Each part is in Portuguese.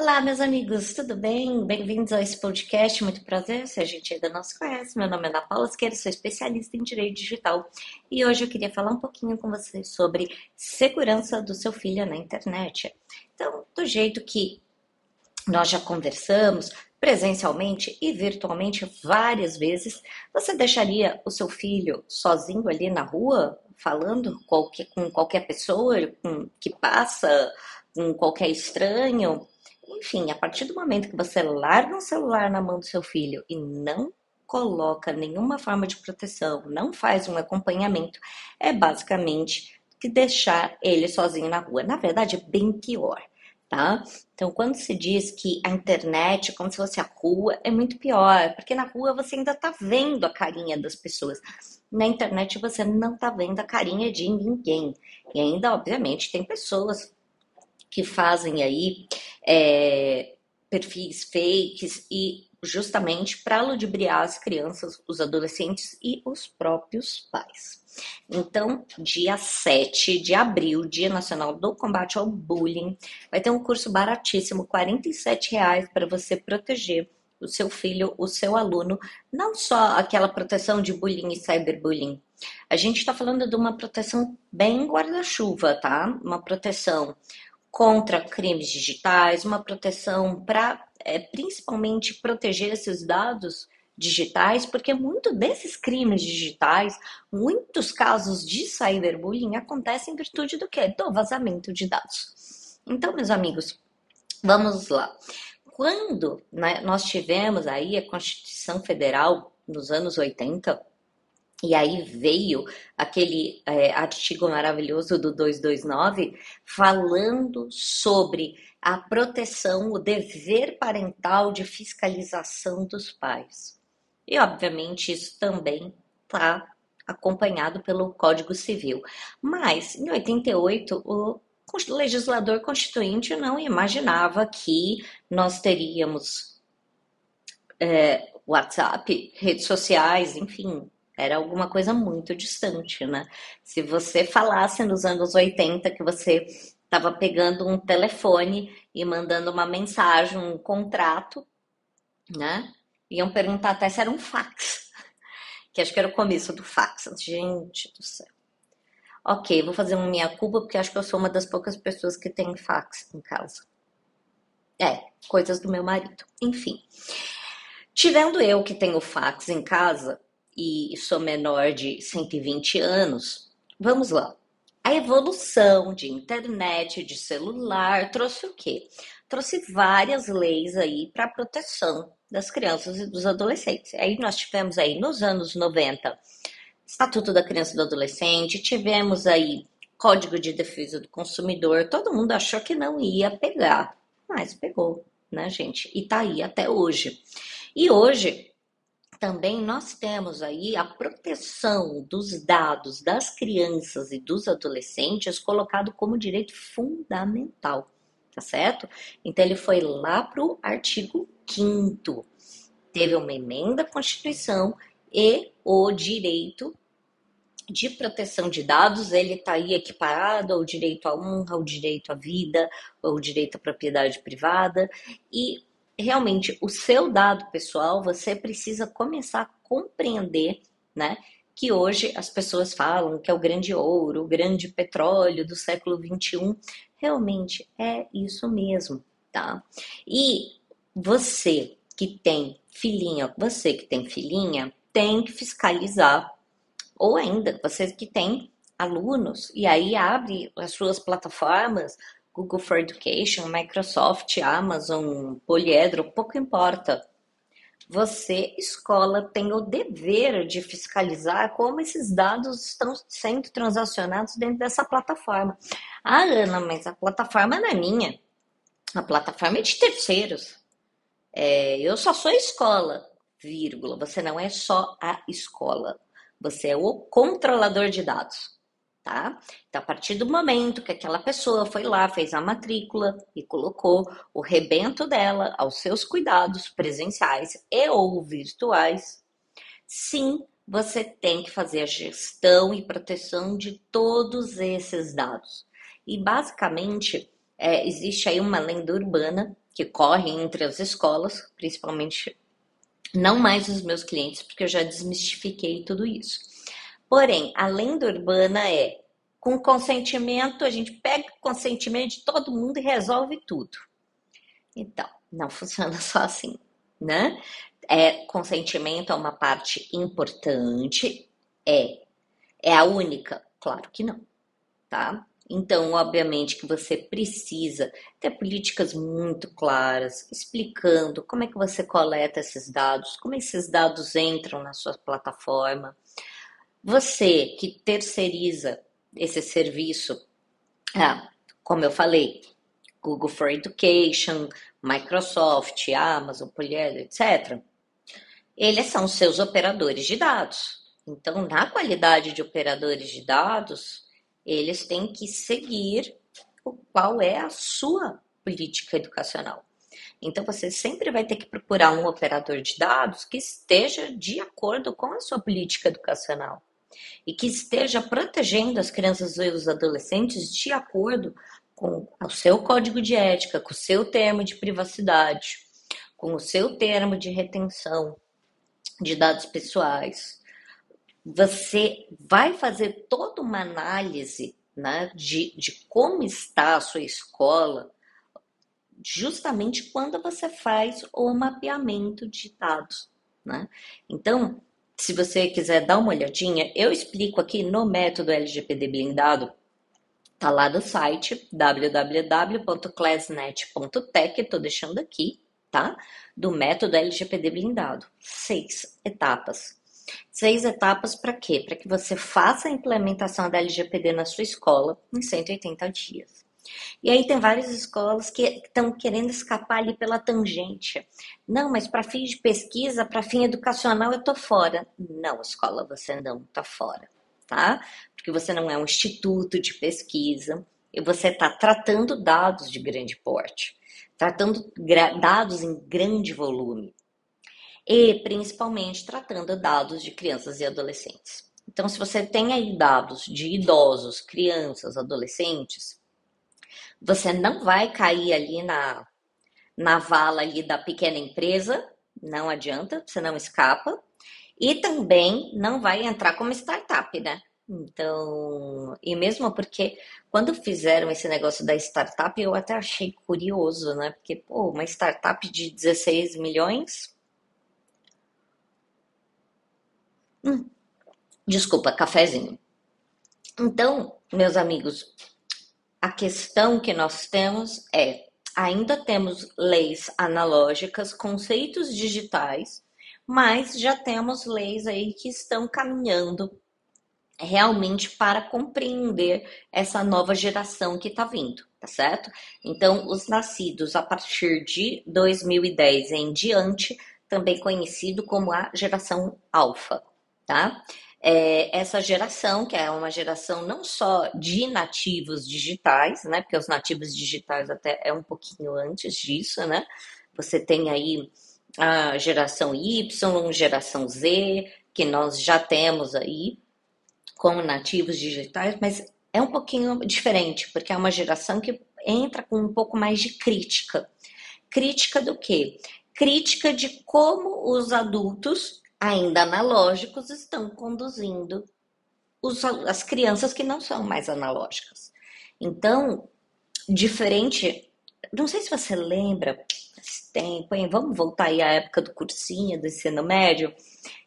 Olá, meus amigos, tudo bem? Bem-vindos a esse podcast. Muito prazer. Se a gente ainda não se conhece, meu nome é Ana Paula Esquerda, sou especialista em direito digital e hoje eu queria falar um pouquinho com vocês sobre segurança do seu filho na internet. Então, do jeito que nós já conversamos presencialmente e virtualmente várias vezes, você deixaria o seu filho sozinho ali na rua, falando com qualquer pessoa que passa, com qualquer estranho? Enfim, a partir do momento que você larga um celular na mão do seu filho e não coloca nenhuma forma de proteção, não faz um acompanhamento, é basicamente que deixar ele sozinho na rua. Na verdade, é bem pior, tá? Então, quando se diz que a internet, como se fosse a rua, é muito pior, porque na rua você ainda tá vendo a carinha das pessoas. Na internet você não tá vendo a carinha de ninguém. E ainda, obviamente, tem pessoas que fazem aí é, perfis fakes e justamente para ludibriar as crianças, os adolescentes e os próprios pais. Então, dia 7 de abril, Dia Nacional do Combate ao Bullying, vai ter um curso baratíssimo, R$ reais para você proteger o seu filho, o seu aluno, não só aquela proteção de bullying e cyberbullying. A gente está falando de uma proteção bem guarda-chuva, tá? Uma proteção contra crimes digitais, uma proteção para é, principalmente proteger esses dados digitais, porque muito desses crimes digitais, muitos casos de cyberbullying acontecem em virtude do que? Do vazamento de dados. Então, meus amigos, vamos lá. Quando né, nós tivemos aí a Constituição Federal nos anos 80, e aí veio aquele é, artigo maravilhoso do 229 falando sobre a proteção, o dever parental de fiscalização dos pais. E, obviamente, isso também está acompanhado pelo Código Civil. Mas, em 88, o legislador constituinte não imaginava que nós teríamos é, WhatsApp, redes sociais, enfim, era alguma coisa muito distante, né? Se você falasse nos anos 80 que você estava pegando um telefone e mandando uma mensagem, um contrato, né? Iam perguntar até se era um fax, que acho que era o começo do fax. Gente do céu. Ok, vou fazer uma minha culpa porque acho que eu sou uma das poucas pessoas que tem fax em casa. É, coisas do meu marido. Enfim. Tirando eu que tenho fax em casa, e sou menor de 120 anos, vamos lá. A evolução de internet, de celular, trouxe o quê? Trouxe várias leis aí para proteção das crianças e dos adolescentes. Aí nós tivemos aí nos anos 90 Estatuto da Criança e do Adolescente, tivemos aí Código de Defesa do Consumidor. Todo mundo achou que não ia pegar, mas pegou, né, gente? E tá aí até hoje. E hoje também nós temos aí a proteção dos dados das crianças e dos adolescentes colocado como direito fundamental, tá certo? Então ele foi lá para o artigo 5 teve uma emenda à Constituição e o direito de proteção de dados, ele está aí equiparado ao direito à honra, ao direito à vida, ao direito à propriedade privada, e realmente o seu dado pessoal, você precisa começar a compreender, né? Que hoje as pessoas falam que é o grande ouro, o grande petróleo do século 21. Realmente é isso mesmo, tá? E você que tem filhinha, você que tem filhinha, tem que fiscalizar. Ou ainda, você que tem alunos, e aí abre as suas plataformas Google for Education, Microsoft, Amazon, Poliedro, pouco importa. Você, escola, tem o dever de fiscalizar como esses dados estão sendo transacionados dentro dessa plataforma. Ah, Ana, mas a plataforma não é minha. A plataforma é de terceiros. É, eu só sou escola, vírgula. Você não é só a escola. Você é o controlador de dados tá? Então, a partir do momento que aquela pessoa foi lá, fez a matrícula e colocou o rebento dela aos seus cuidados presenciais e ou virtuais, sim, você tem que fazer a gestão e proteção de todos esses dados. E basicamente é, existe aí uma lenda urbana que corre entre as escolas, principalmente não mais os meus clientes, porque eu já desmistifiquei tudo isso. Porém, a lenda urbana é com consentimento, a gente pega o consentimento de todo mundo e resolve tudo. Então, não funciona só assim, né? É, consentimento é uma parte importante, é. É a única? Claro que não, tá? Então, obviamente que você precisa ter políticas muito claras, explicando como é que você coleta esses dados, como esses dados entram na sua plataforma. Você que terceiriza esse serviço, ah, como eu falei, Google for Education, Microsoft, Amazon, Polier, etc. Eles são seus operadores de dados. Então, na qualidade de operadores de dados, eles têm que seguir qual é a sua política educacional. Então, você sempre vai ter que procurar um operador de dados que esteja de acordo com a sua política educacional e que esteja protegendo as crianças e os adolescentes de acordo com o seu código de ética, com o seu termo de privacidade, com o seu termo de retenção de dados pessoais, você vai fazer toda uma análise né, de, de como está a sua escola, justamente quando você faz o mapeamento de dados. Né? Então, se você quiser dar uma olhadinha, eu explico aqui no método LGPD blindado, tá lá do site www.classnet.tech, estou deixando aqui, tá? Do método LGPD blindado. Seis etapas. Seis etapas para quê? Para que você faça a implementação da LGPD na sua escola em 180 dias. E aí tem várias escolas que estão querendo escapar ali pela tangente. Não, mas para fim de pesquisa, para fim educacional, eu tô fora. Não, escola, você não tá fora, tá? Porque você não é um instituto de pesquisa e você está tratando dados de grande porte, tratando dados em grande volume e principalmente tratando dados de crianças e adolescentes. Então, se você tem aí dados de idosos, crianças, adolescentes, você não vai cair ali na, na vala ali da pequena empresa, não adianta, você não escapa. E também não vai entrar como startup, né? Então, e mesmo porque quando fizeram esse negócio da startup, eu até achei curioso, né? Porque, pô, uma startup de 16 milhões, Hum, desculpa, cafezinho. Então, meus amigos, a questão que nós temos é: ainda temos leis analógicas, conceitos digitais, mas já temos leis aí que estão caminhando realmente para compreender essa nova geração que está vindo, tá certo? Então, os nascidos a partir de 2010 em diante, também conhecido como a geração alfa, tá? É, essa geração, que é uma geração não só de nativos digitais, né? Porque os nativos digitais até é um pouquinho antes disso, né? Você tem aí a geração Y, geração Z, que nós já temos aí como nativos digitais, mas é um pouquinho diferente, porque é uma geração que entra com um pouco mais de crítica. Crítica do quê? Crítica de como os adultos ainda analógicos estão conduzindo os, as crianças que não são mais analógicas. Então, diferente, não sei se você lembra, esse tempo, hein? vamos voltar aí à época do cursinho do ensino médio,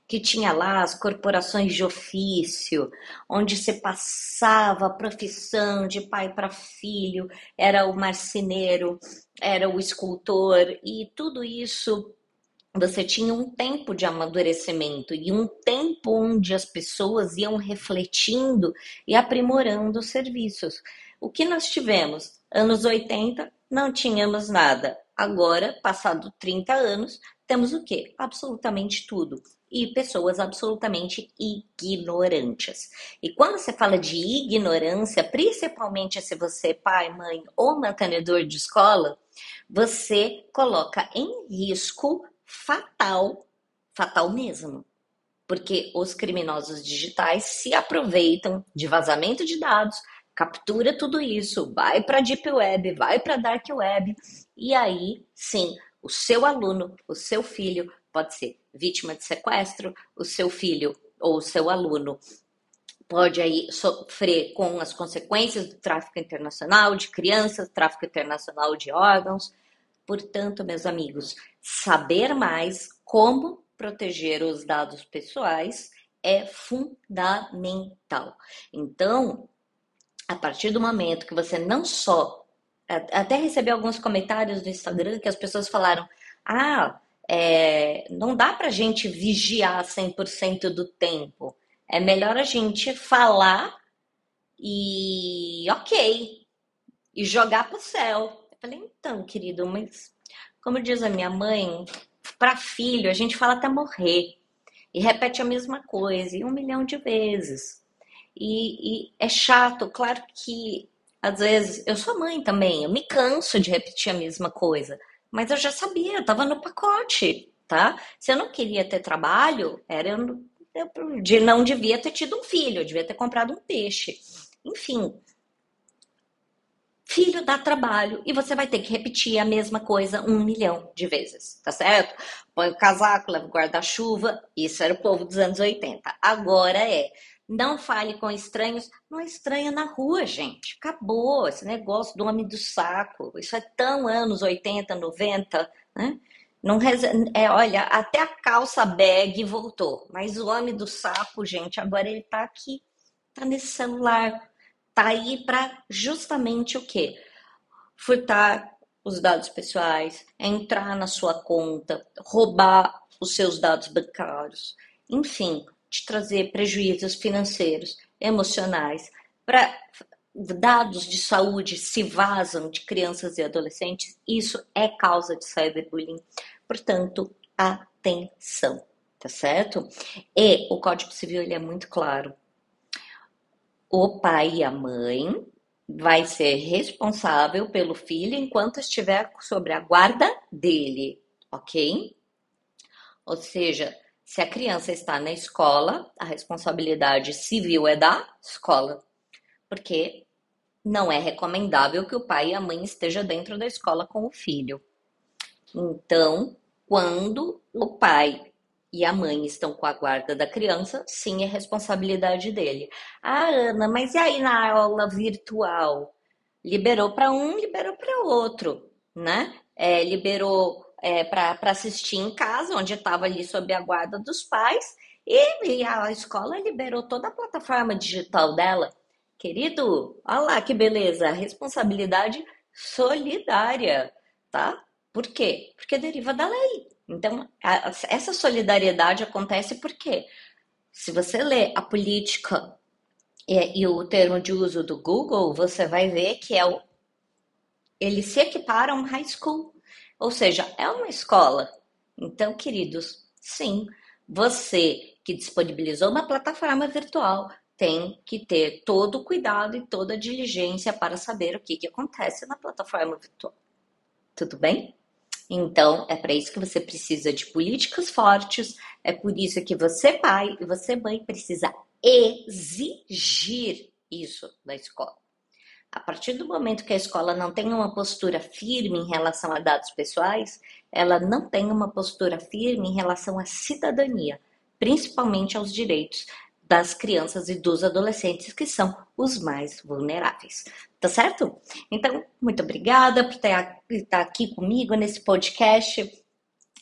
que tinha lá as corporações de ofício, onde você passava a profissão de pai para filho, era o marceneiro, era o escultor, e tudo isso você tinha um tempo de amadurecimento e um tempo onde as pessoas iam refletindo e aprimorando os serviços. O que nós tivemos? Anos 80, não tínhamos nada. Agora, passado 30 anos, temos o quê? Absolutamente tudo. E pessoas absolutamente ignorantes. E quando você fala de ignorância, principalmente se você é pai, mãe ou mantenedor de escola, você coloca em risco fatal, fatal mesmo. Porque os criminosos digitais se aproveitam de vazamento de dados, captura tudo isso, vai para Deep Web, vai para Dark Web, e aí sim, o seu aluno, o seu filho pode ser vítima de sequestro, o seu filho ou o seu aluno pode aí sofrer com as consequências do tráfico internacional de crianças, tráfico internacional de órgãos. Portanto, meus amigos, saber mais como proteger os dados pessoais é fundamental. Então, a partir do momento que você não só. Até recebi alguns comentários no Instagram que as pessoas falaram: ah, é, não dá para a gente vigiar 100% do tempo. É melhor a gente falar e ok, e jogar para o céu. Eu falei, então, querido, mas como diz a minha mãe, para filho a gente fala até morrer e repete a mesma coisa e um milhão de vezes. E, e é chato, claro que às vezes eu sou mãe também, eu me canso de repetir a mesma coisa, mas eu já sabia, estava no pacote, tá? Se eu não queria ter trabalho, era eu, eu não devia ter tido um filho, eu devia ter comprado um peixe. Enfim, filho dá trabalho e você vai ter que repetir a mesma coisa um milhão de vezes, tá certo? Põe o casaco, leva o guarda-chuva, isso era o povo dos anos 80. Agora é não fale com estranhos. Não é estranha na rua, gente. Acabou esse negócio do homem do saco. Isso é tão anos 80, 90, né? Não é, olha, até a calça bag voltou. Mas o homem do saco, gente, agora ele tá aqui, tá nesse celular, tá aí para justamente o quê? Furtar os dados pessoais, entrar na sua conta, roubar os seus dados bancários, enfim, te trazer prejuízos financeiros, emocionais, para dados de saúde se vazam de crianças e adolescentes, isso é causa de cyberbullying. Portanto, atenção, tá certo? E o Código Civil ele é muito claro. O pai e a mãe vai ser responsável pelo filho enquanto estiver sobre a guarda dele, ok? Ou seja, se a criança está na escola, a responsabilidade civil é da escola, porque não é recomendável que o pai e a mãe estejam dentro da escola com o filho. Então, quando o pai e a mãe estão com a guarda da criança, sim, é responsabilidade dele. Ah, Ana, mas e aí na aula virtual? Liberou para um, liberou para outro, né? É, liberou é, para assistir em casa, onde estava ali sob a guarda dos pais, e, e a escola liberou toda a plataforma digital dela. Querido, olha lá que beleza, responsabilidade solidária, tá? Por quê? Porque deriva da lei. Então, a, essa solidariedade acontece porque se você lê a política e, e, o termo de uso do Google, você vai ver que é o, ele se equipara a um high school. Ou seja, é uma escola. Então, queridos, sim, você que disponibilizou uma plataforma virtual tem que ter todo o cuidado e toda a diligência para saber o que, que acontece na plataforma virtual. Tudo bem? Então, é para isso que você precisa de políticas fortes, é por isso que você, pai e você, mãe, precisa exigir isso da escola. A partir do momento que a escola não tem uma postura firme em relação a dados pessoais, ela não tem uma postura firme em relação à cidadania, principalmente aos direitos das crianças e dos adolescentes, que são os mais vulneráveis. Tá certo? Então, muito obrigada por estar aqui comigo nesse podcast.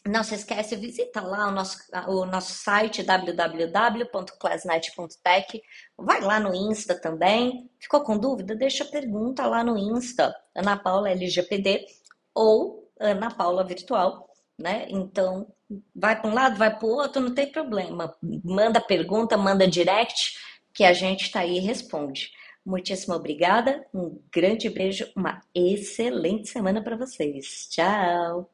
Não se esquece, visita lá o nosso, o nosso site www.classnet.tech. Vai lá no Insta também. Ficou com dúvida? Deixa pergunta lá no Insta, Ana Paula LGPD ou Ana Paula Virtual, né? Então, vai para um lado, vai para o outro, não tem problema. Manda pergunta, manda direct, que a gente está aí e responde. Muitíssimo obrigada, um grande beijo, uma excelente semana para vocês. Tchau!